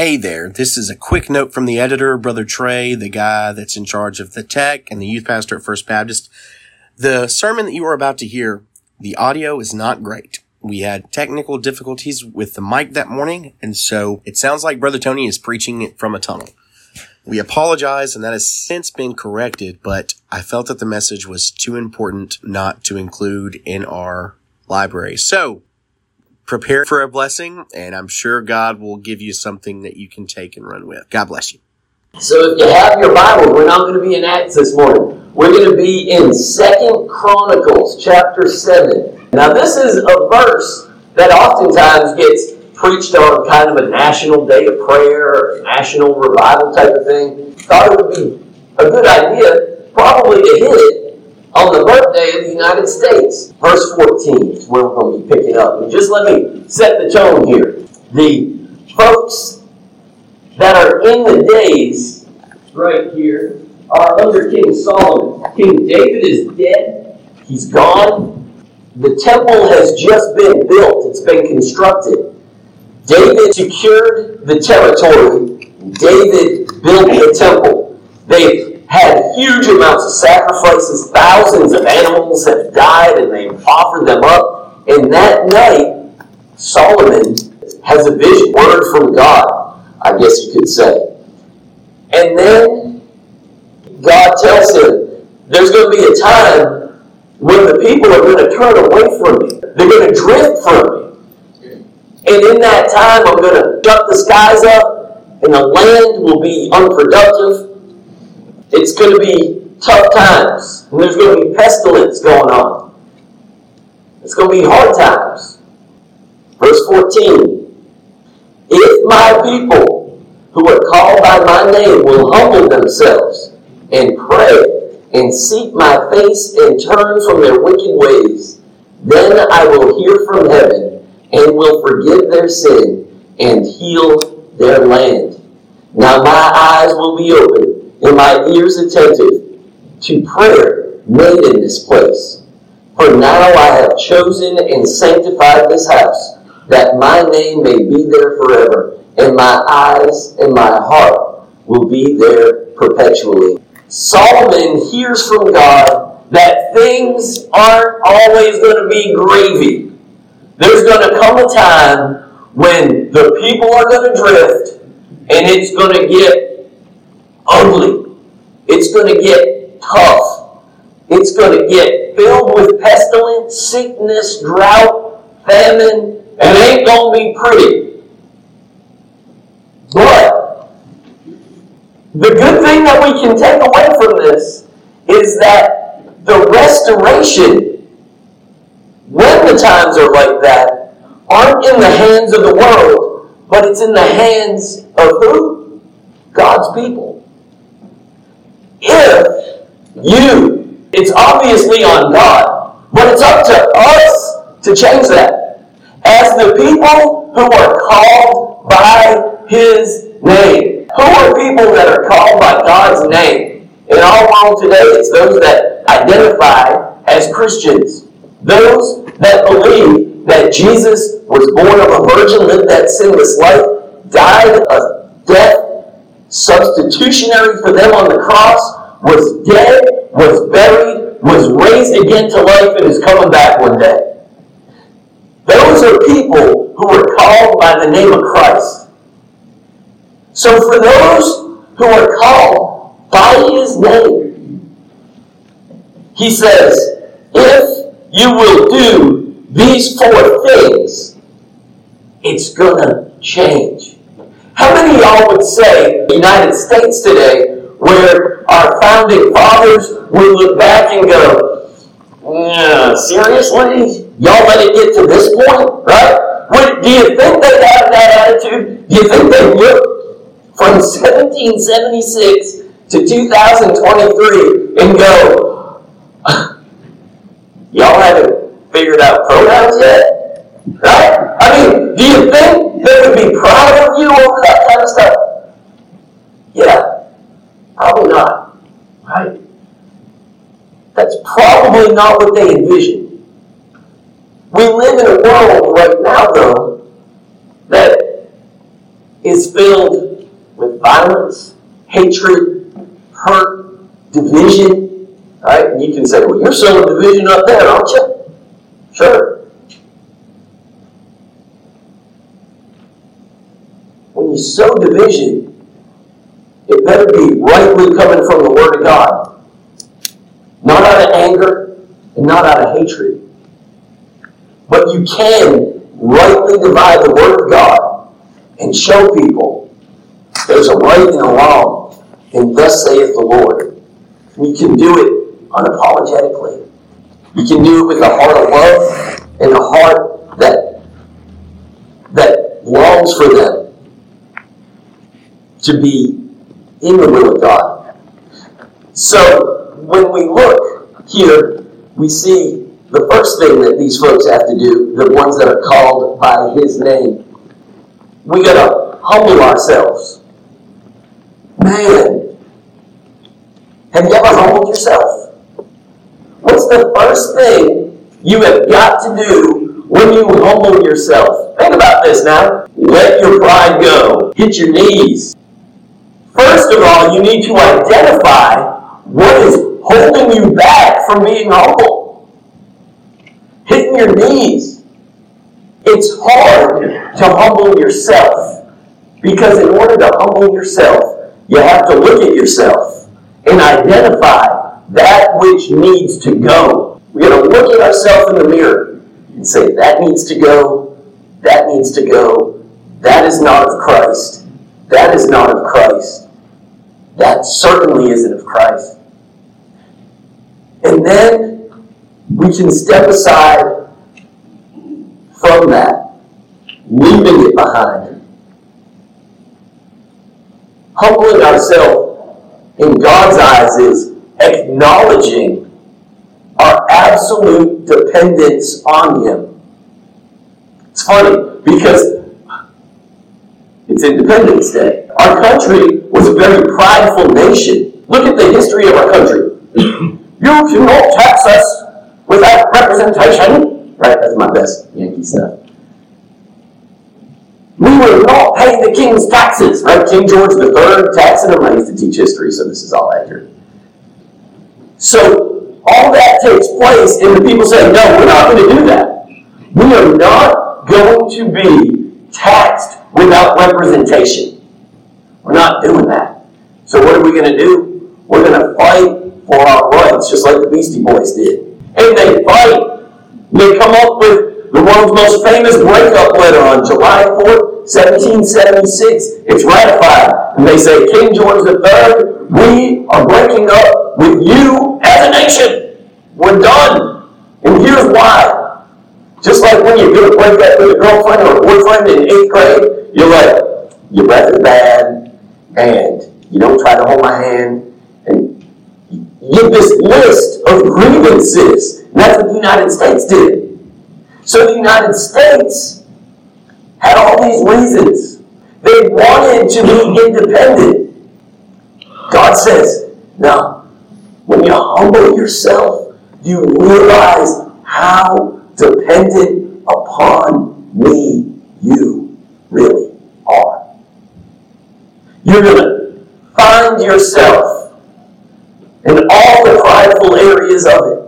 Hey there, this is a quick note from the editor, Brother Trey, the guy that's in charge of the tech and the youth pastor at First Baptist. The sermon that you are about to hear, the audio is not great. We had technical difficulties with the mic that morning, and so it sounds like Brother Tony is preaching it from a tunnel. We apologize, and that has since been corrected, but I felt that the message was too important not to include in our library. So, prepare for a blessing, and I'm sure God will give you something that you can take and run with. God bless you. So if you have your Bible, we're not going to be in Acts this morning. We're going to be in Second Chronicles chapter 7. Now this is a verse that oftentimes gets preached on kind of a national day of prayer or national revival type of thing. Thought it would be a good idea probably to hit it on the birthday of the United States. Verse 14 is where we're going to be picking up. And just let me set the tone here. The folks that are in the days right here are under King Solomon. King David is dead, he's gone. The temple has just been built, it's been constructed. David secured the territory, David built the temple. They've had huge amounts of sacrifices. Thousands of animals have died and they've offered them up. And that night, Solomon has a vision, word from God, I guess you could say. And then God tells him there's going to be a time when the people are going to turn away from me. They're going to drift from me. And in that time, I'm going to shut the skies up, and the land will be unproductive it's going to be tough times. And there's going to be pestilence going on. It's going to be hard times. Verse 14 If my people who are called by my name will humble themselves and pray and seek my face and turn from their wicked ways, then I will hear from heaven and will forgive their sin and heal their land. Now my eyes will be open and my ears attentive to prayer made in this place. For now I have chosen and sanctified this house, that my name may be there forever, and my eyes and my heart will be there perpetually. Solomon hears from God that things aren't always going to be gravy. There's going to come a time when the people are going to drift, and it's going to get ugly. It's going to get tough. It's going to get filled with pestilence, sickness, drought, famine, and it ain't going to be pretty. But the good thing that we can take away from this is that the restoration, when the times are like that, aren't in the hands of the world, but it's in the hands of who? God's people if you, it's obviously on God, but it's up to us to change that. As the people who are called by His name. Who are people that are called by God's name? In our world today, it's those that identify as Christians. Those that believe that Jesus was born of a virgin, lived that sinless life, died a death substitutionary for them on the cross, was dead, was buried, was raised again to life, and is coming back one day. Those are people who are called by the name of Christ. So for those who are called by his name, he says, if you will do these four things, it's going to change. How many of y'all would say the United States today, where our founding fathers would look back and go, seriously? Y'all let it get to this point, right? Would, do you think they have that attitude? Do you think they look from 1776 to 2023 and go, y'all haven't figured out pronouns yet? Right? I mean, do you think they would be proud of you over that kind of stuff? Yeah, probably not. Right? That's probably not what they envisioned. We live in a world right now, though, that is filled with violence, hatred, hurt, division, right? And you can say, well, you're sowing division up there, aren't you? Sure. When you sow division, it better be rightly coming from the Word of God. Not out of anger and not out of hatred. But you can rightly divide the Word of God and show people there's a right and a wrong, and thus saith the Lord. You can do it unapologetically. You can do it with a heart of love and a heart that that longs for them to be in the will of God. So when we look here, we see the first thing that these folks have to do, the ones that are called by his name, we gotta humble ourselves. Man, have you ever humbled yourself? What's the first thing you have got to do when you humble yourself? Think about this now. Let your pride go. Hit your knees. First of all, you need to identify what is holding you back from being humble. Hitting your knees. It's hard to humble yourself because in order to humble yourself, you have to look at yourself and identify that which needs to go. We got to look at ourselves in the mirror and say, that needs to go, that needs to go, that is not of Christ, that is not of Christ. That certainly isn't of Christ. And then we can step aside from that, leaving it behind. Humbling ourselves in God's eyes is acknowledging our absolute dependence on Him. It's funny because it's Independence Day. Our country was a very prideful nation. Look at the history of our country. you cannot tax us without representation. Right, that's my best Yankee stuff. We will not pay the king's taxes. Right, King George III taxing them. I used to teach history, so this is all accurate. So all that takes place, and the people say, no, we're not going to do that. We are not going to be taxed without representation. We're not doing that. So what are we going to do? We're going to fight for our rights, just like the Beastie Boys did. And they fight. They come up with the world's most famous breakup letter on July 4th, 1776. It's ratified. And they say, King George III, we are breaking up with you as a nation. We're done. And here's why. Just like when you're going to break up with a girlfriend or a boyfriend in eighth grade, you're like, your breath is bad, and you don't try to hold my hand, and you get this list of grievances. That's what the United States did. So the United States had all these reasons. They wanted to be independent. God says, now, When you humble yourself, you realize how dependent upon me you really are. You're going to find yourself in all the prideful areas of it.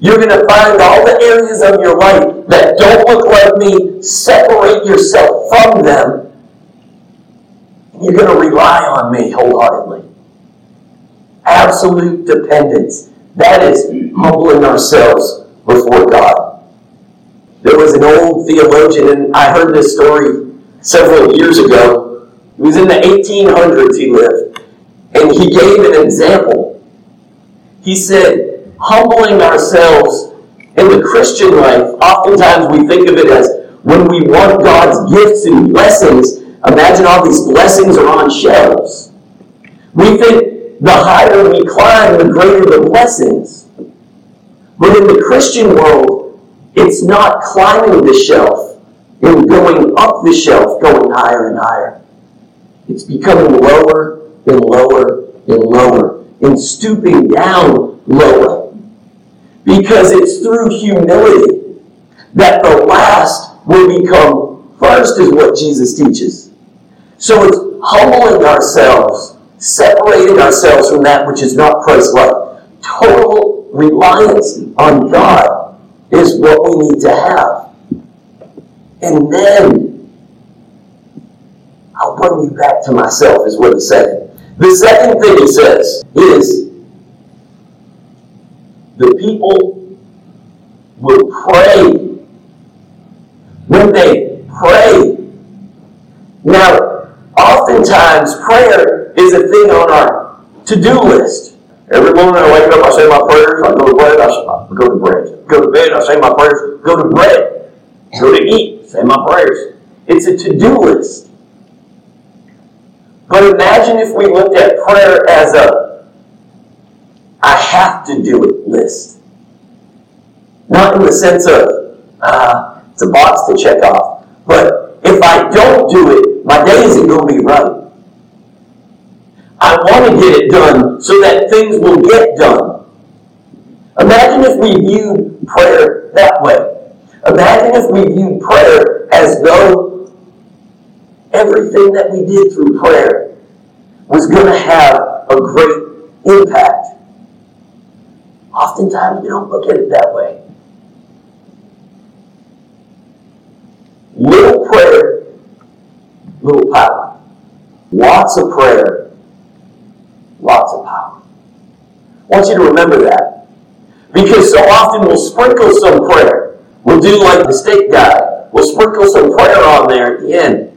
You're going to find all the areas of your life that don't look like me, separate yourself from them. You're going to rely on me wholeheartedly. Absolute dependence. That is humbling ourselves before God. There was an old theologian, and I heard this story several years ago. It was in the 1800s he lived, and he gave an example. He said, humbling ourselves in the Christian life, oftentimes we think of it as when we want God's gifts and blessings, imagine all these blessings are on shelves. We think the higher we climb, the greater the blessings. But in the Christian world, it's not climbing the shelf and going up the shelf, going higher and higher. It's becoming lower and lower and lower and stooping down lower. Because it's through humility that the last will become first, is what Jesus teaches. So it's humbling ourselves, separating ourselves from that which is not Christ like. Total reliance on God is what we need to have. And then I'll bring you back to myself, is what he said. The second thing he says is the people will pray. When they pray, now, oftentimes prayer is a thing on our to-do list. Every morning I wake up, I say my prayers, I go to bed, I go to. Go to bed, I say my prayers, go to bread. Go to eat, say my prayers. It's a to-do list. But imagine if we looked at prayer as a I have to do it list. Not in the sense of uh, it's a box to check off, but if I don't do it, my day isn't going to be right. I want to get it done so that things will get done. Imagine if we view prayer that way. Imagine if we view prayer as though everything that we did through prayer was going to have a great impact. Oftentimes we don't look at it that way. Little prayer, little power. Lots of prayer, lots of power. I want you to remember that. Because so often we'll sprinkle some prayer. We'll do like the steak guy. We'll sprinkle some prayer on there at the end.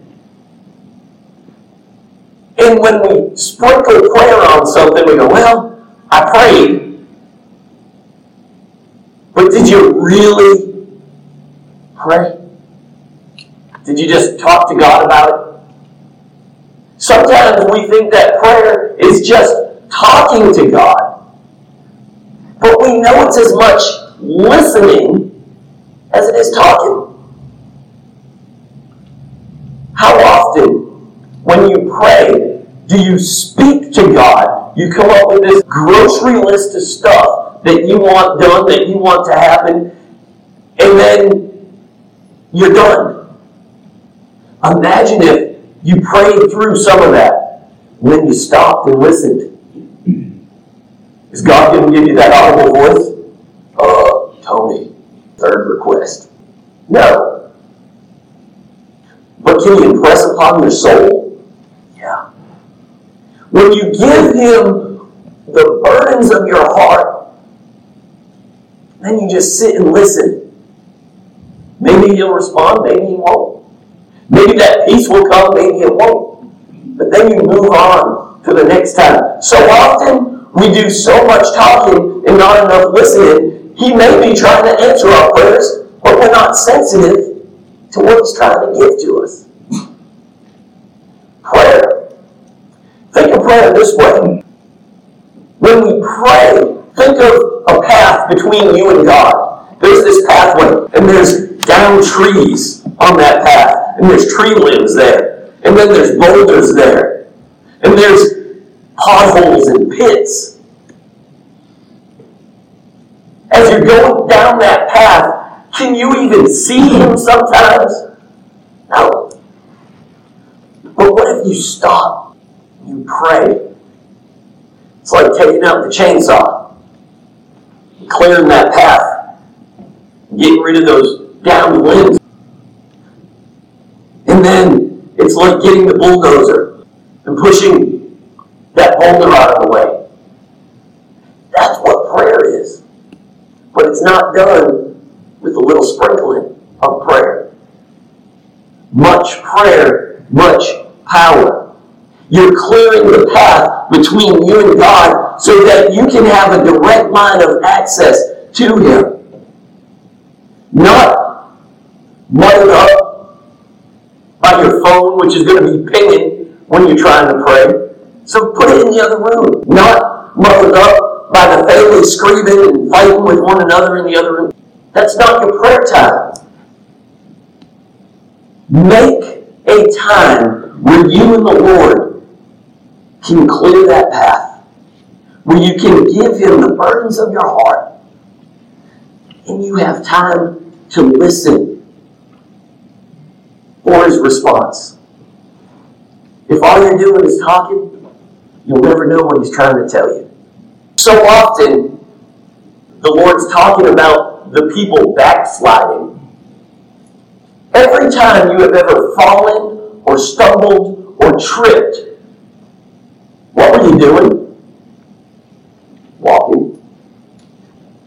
And when we sprinkle prayer on something, we go, well, I prayed. But did you really pray? Did you just talk to God about it? Sometimes we think that prayer is just talking to God. But we know it's as much listening as it is talking. How often, when you pray, do you speak to God? You come up with this grocery list of stuff that you want done, that you want to happen, and then you're done. Imagine if you prayed through some of that, and then you stopped and listened. Is God going to give you that audible voice? Uh, Tony, third request. No. But can you impress upon your soul? Yeah. When you give Him the burdens of your heart, then you just sit and listen. Maybe He'll respond, maybe He won't. Maybe that peace will come, maybe it won't. But then you move on to the next time. So often we do so much talking and not enough listening. He may be trying to answer our prayers, but we're not sensitive to what He's trying to give to us. Prayer. Think of prayer this way. When we pray, think of a path between you and God. There's this pathway, and there's down trees on that path, and there's tree limbs there, and then there's boulders there, and there's potholes and pits. As you're going down that path, can you even see him sometimes? No. But what if you stop? You pray. It's like taking out the chainsaw, clearing that path, getting rid of those down limbs. And then it's like getting the bulldozer and pushing that boulder out of the way. That's what prayer is. But it's not done with a little sprinkling of prayer. Much prayer, much power. You're clearing the path between you and God so that you can have a direct line of access to Him. Not muddled up by your phone, which is going to be pinging when you're trying to pray. So put it in the other room. Not muddled up screaming and fighting with one another in the other room. That's not your prayer time. Make a time where you and the Lord can clear that path, where you can give Him the burdens of your heart, and you have time to listen for His response. If all you're doing is talking, you'll never know what He's trying to tell you. So often, the Lord's talking about the people backsliding. Every time you have ever fallen or stumbled or tripped, what were you doing? Walking.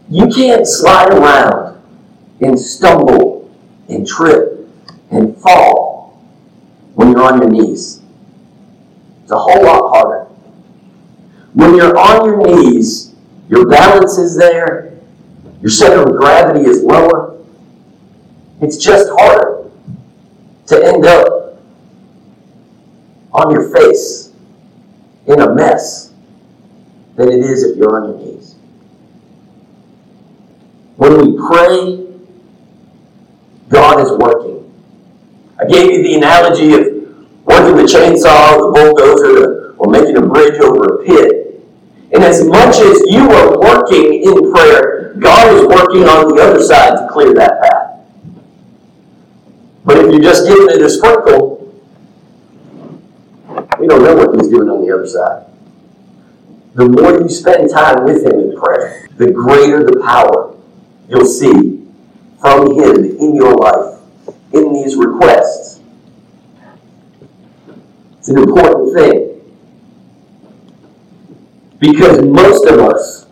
You can't slide around and stumble and trip and fall when you're on your knees. It's a whole lot harder. When you're on your knees, your balance is there, your center of gravity is lower. It's just harder to end up on your face in a mess than it is if you're on your knees. When we pray, God is working. I gave you the analogy of working the chainsaw, the bulldozer, or making a bridge over a pit. And as much as you are working in prayer, God is working on the other side to clear that path. But if you're just giving it a sprinkle, we don't know what He's doing on the other side. The more you spend time with Him in prayer, the greater the power you'll see from Him in your life in these requests. It's an important thing. Because most of us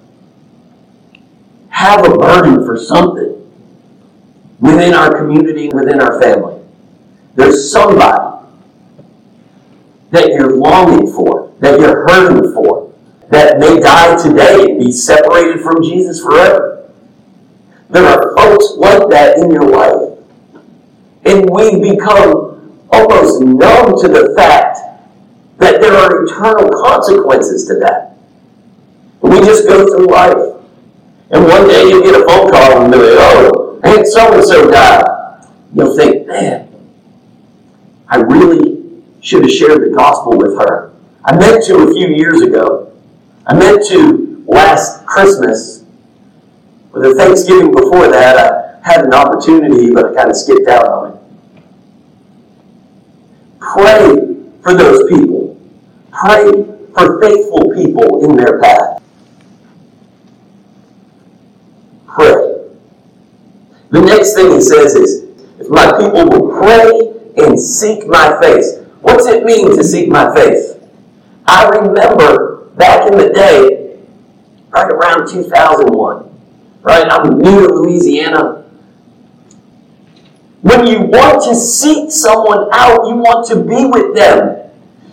have a burden for something within our community, within our family. There's somebody that you're longing for, that you're hurting for, that may die today and be separated from Jesus forever. There are folks like that in your life. And we've become almost numb to the fact that there are eternal consequences to that. We just go through life. And one day you get a phone call and be like, oh, Aunt so and so died. You'll think, man, I really should have shared the gospel with her. I meant to a few years ago. I meant to last Christmas. But the Thanksgiving before that, I had an opportunity, but I kind of skipped out on it. Pray for those people. Pray for faithful people in their path. Pray. The next thing he says is, if my people will pray and seek my face. What's it mean to seek my face? I remember back in the day, right around 2001, right? I'm new to Louisiana. When you want to seek someone out, you want to be with them.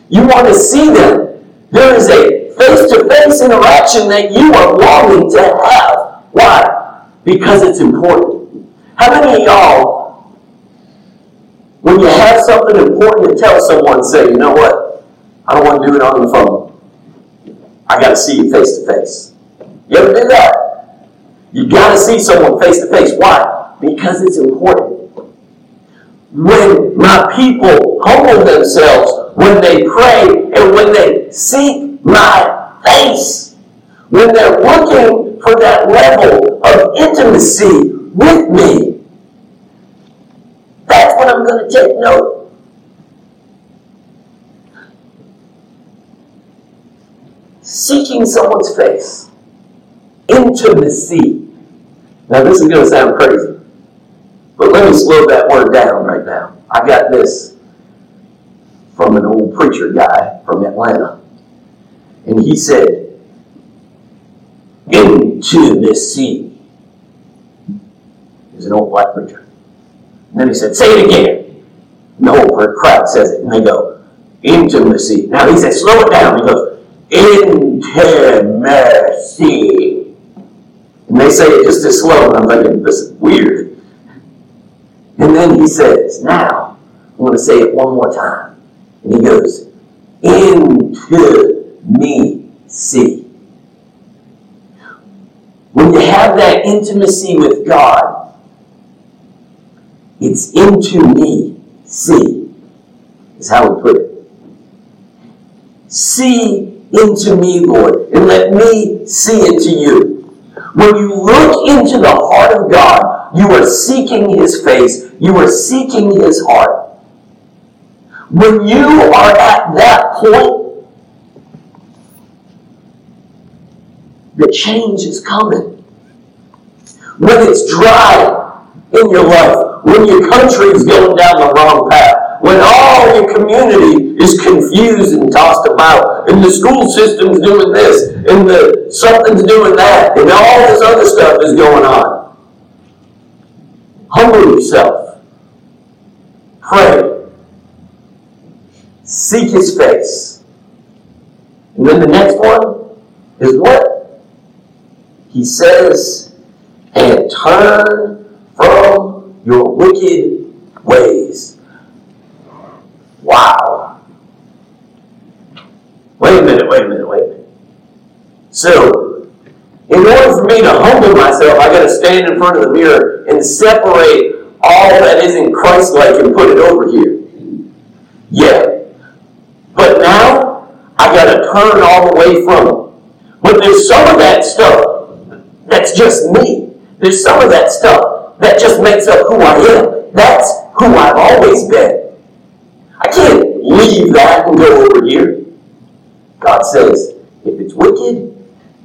You want to see them. There is a face to face interaction that you are longing to have. Why? Because it's important. How many of y'all, when you have something important to tell someone, say, you know what? I don't want to do it on the phone. I got to see you face to face. You ever do that? You got to see someone face to face. Why? Because it's important. When my people humble themselves, when they pray, and when they seek my face, when they're looking for that level of intimacy with me. That's what I'm going to take note. Seeking someone's face. Intimacy. Now, this is going to sound crazy, but let me slow that word down right now. I got this from an old preacher guy from Atlanta. And he said, intimacy. There's an old black preacher. And then he said, say it again. No, her crowd says it. And they go, into intimacy. Now he said, slow it down. He goes, intimacy. And they say it just as slow. And I'm thinking, this is weird. And then he says, now, I'm going to say it one more time. And he goes, into me see. When you have that intimacy with God, it's into me, see, is how we put it. See into me, Lord, and let me see into you. When you look into the heart of God, you are seeking His face, you are seeking His heart. When you are at that point, the change is coming. When it's dry in your life, when your country is going down the wrong path, when all your community is confused and tossed about, and the school system's doing this, and the something's doing that, and all this other stuff is going on. Humble yourself. Pray. Seek his face. And then the next one is what? He says, and turn from your wicked ways. Wow. Wait a minute, wait a minute, wait a minute. So, in order for me to humble myself, I got to stand in front of the mirror and separate all that isn't Christ-like and put it over here. Yeah. But now, I got to turn all the way from it. But there's some of that stuff that's just me. There's some of that stuff that just makes up who I am. That's who I've always been. I can't leave that and go over here. God says, if it's wicked,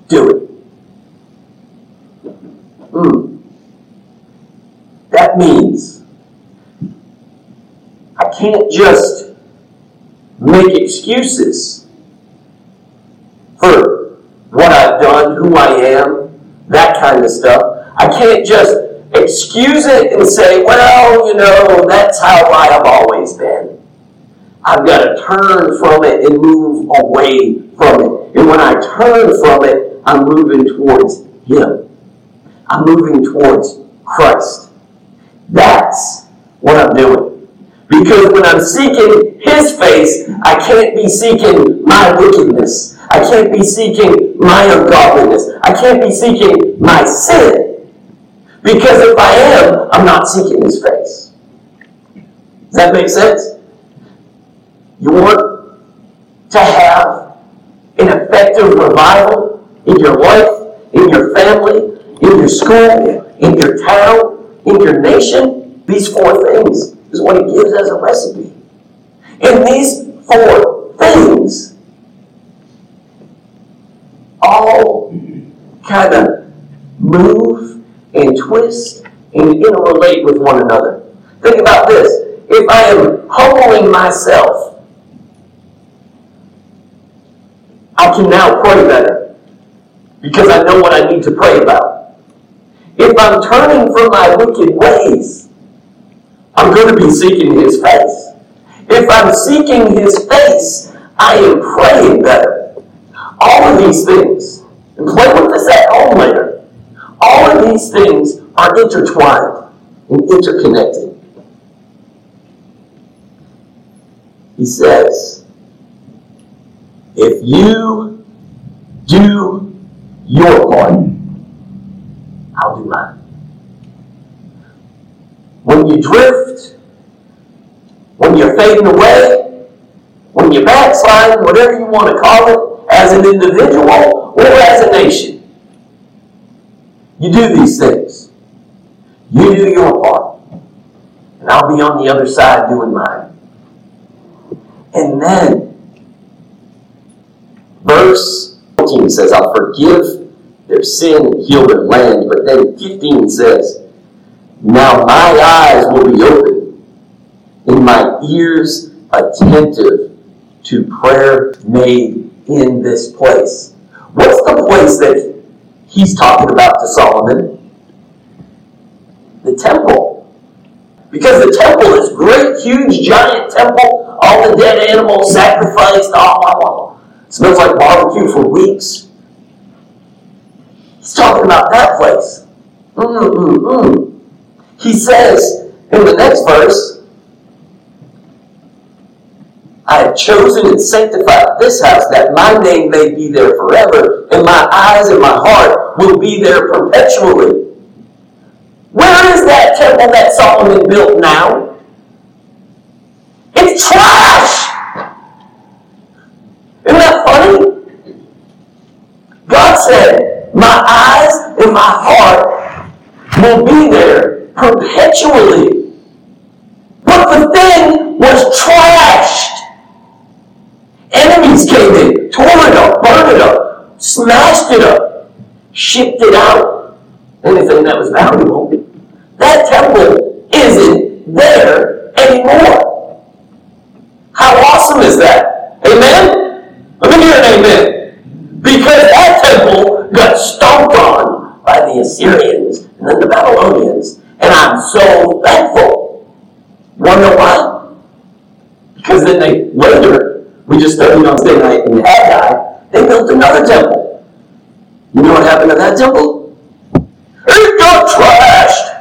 do it. Hmm. That means I can't just make excuses for what I've done, who I am, that kind of stuff. I can't just excuse it and say, well, you know, that's how I have always been. I've got to turn from it and move away from it. And when I turn from it, I'm moving towards Him. I'm moving towards Christ. That's what I'm doing. Because when I'm seeking His face, I can't be seeking my wickedness. I can't be seeking my ungodliness. I can't be seeking my sin. Because if I am, I'm not seeking His face. Does that make sense? You want to have an effective revival in your life, in your family, in your school, in your town, in your nation? These four things is what he gives as a recipe. And these four things all kind of move and twist and interrelate with one another. Think about this. If I am humbling myself I can now pray better because I know what I need to pray about. If I'm turning from my wicked ways, I'm going to be seeking His face. If I'm seeking His face, I am praying better. All of these things, and play with this at home later, all of these things are intertwined and interconnected. He says, if you do your part, I'll do mine. When you drift, when you're fading away, when you're backsliding, whatever you want to call it, as an individual or as a nation, you do these things. You do your part. And I'll be on the other side doing mine. And then Verse 14 says, I'll forgive their sin and heal their land. But then 15 says, Now my eyes will be open and my ears attentive to prayer made in this place. What's the place that he's talking about to Solomon? The temple. Because the temple is great, huge, giant temple, all the dead animals sacrificed, all, all, all Smells like barbecue for weeks. He's talking about that place. Mm-mm-mm. He says in the next verse, I have chosen and sanctified this house that my name may be there forever, and my eyes and my heart will be there perpetually. Where is that temple that Solomon built now? It's trash! Isn't that funny? God said, My eyes and my heart will be there perpetually. But the thing was trash. came in, tore it up, burned it smashed it up, shipped it out. Anything that was valuable. That temple isn't there anymore. How awesome is that? Amen? Let me hear an amen. Because that temple got stomped on by the Assyrians and then the Babylonians. And I'm so thankful. Wonder why? Because then they later, we just studied on Sunday night in Haggai, they built another temple. You know what happened to that temple? It got trashed.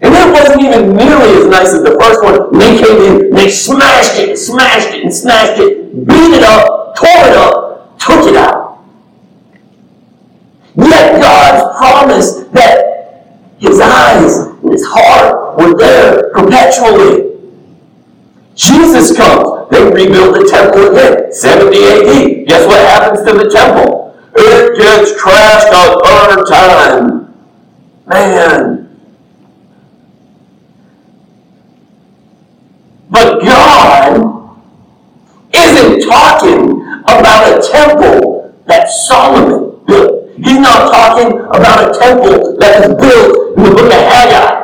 And it wasn't even nearly as nice as the first one. They came in, they smashed it, and smashed it, and smashed it, beat it up, tore it up, took it out. Yet God's promise that his eyes and his heart were there perpetually. Jesus comes. Rebuild the temple again. 70 AD. Guess what happens to the temple? It gets trashed a third time. Man, But God isn't talking about a temple that Solomon built. He's not talking about a temple that was built in the book of Haggai.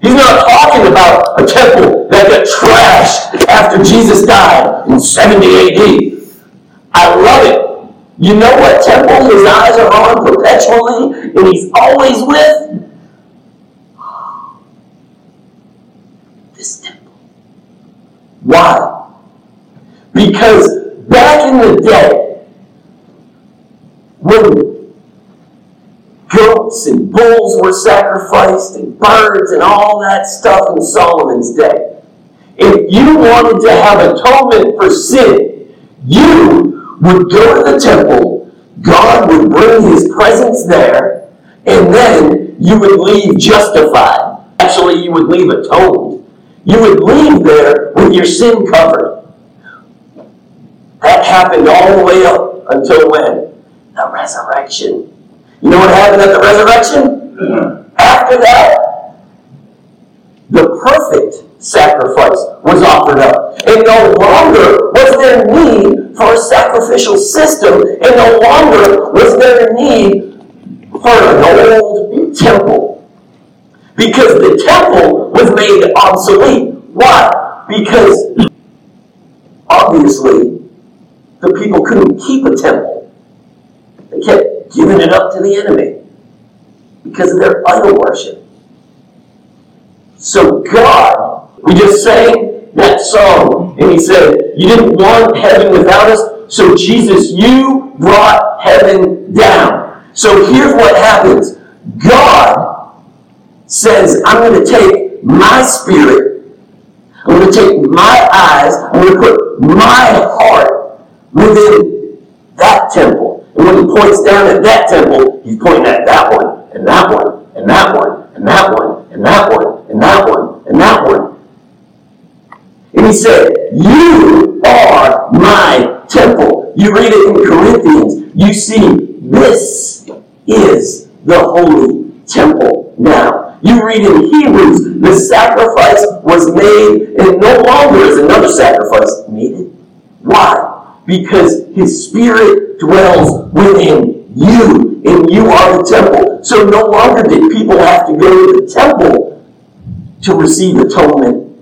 He's not talking about a temple that got trashed after Jesus died in 70 AD. I love it. You know what temple his eyes are on perpetually and he's always with? This temple. Why? Because back in the day, when goats and bulls were sacrificed and birds and all that stuff in Solomon's day, if you wanted to have atonement for sin, you would go to the temple, God would bring his presence there, and then you would leave justified. Actually, you would leave atoned you would leave there with your sin covered. That happened all the way up until when? The resurrection. You know what happened at the resurrection? Mm-hmm. After that, the perfect sacrifice was offered up. And no longer was there need for a sacrificial system, and no longer was there need for an old temple. Because the temple was made obsolete. Why? Because obviously the people couldn't keep a temple. Giving it up to the enemy because of their idol worship. So God, we just sang that song, and He said, You didn't want heaven without us, so Jesus, you brought heaven down. So here's what happens God says, I'm going to take my spirit, I'm going to take my eyes, I'm going to put my heart within that temple. And when he points down at that temple, he's pointing at that one, and that one, and that one, and that one, and that one, and that one, and that one. And he said, You are my temple. You read it in Corinthians. You see, this is the holy temple now. You read in Hebrews, the sacrifice was made, and no longer is another sacrifice needed. Why? Because his spirit dwells within you, and you are the temple. So no longer did people have to go to the temple to receive atonement.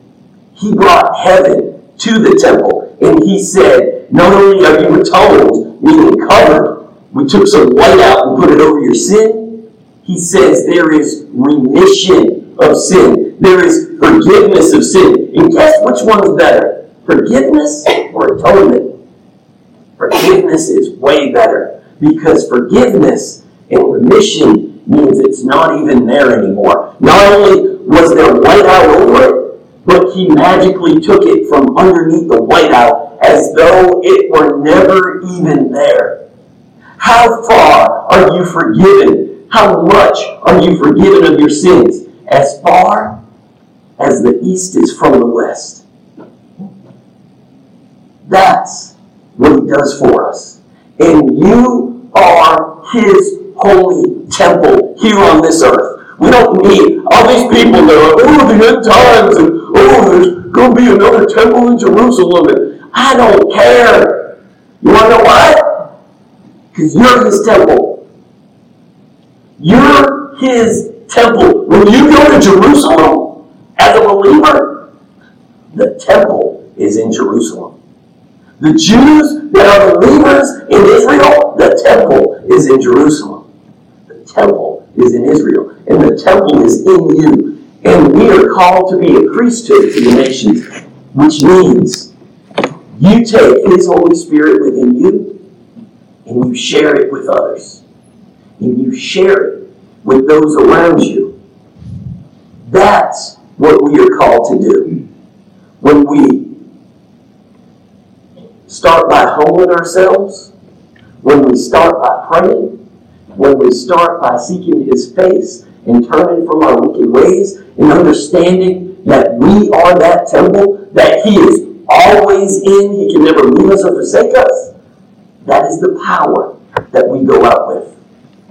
He brought heaven to the temple, and he said, Not only are you atoned, meaning covered, we took some white out and put it over your sin he says there is remission of sin. There is forgiveness of sin. And guess which one's better? Forgiveness or atonement? Forgiveness is way better because forgiveness and remission means it's not even there anymore. Not only was there whiteout over it, but he magically took it from underneath the whiteout as though it were never even there. How far are you forgiven how much are you forgiven of your sins? As far as the east is from the west. That's what he does for us. And you are his holy temple here on this earth. We don't need all these people that are, oh, the end times, and oh, there's going to be another temple in Jerusalem. And I don't care. You want to know what? Because you're his temple. You're his temple. When you go to Jerusalem as a believer, the temple is in Jerusalem. The Jews that are believers in Israel, the temple is in Jerusalem. The temple is in Israel, and the temple is in you. And we are called to be a priesthood to the nations, which means you take His Holy Spirit within you and you share it with others. And you share it with those around you. That's what we are called to do. When we start by humbling ourselves, when we start by praying, when we start by seeking His face and turning from our wicked ways and understanding that we are that temple, that He is always in, He can never leave us or forsake us, that is the power that we go out with.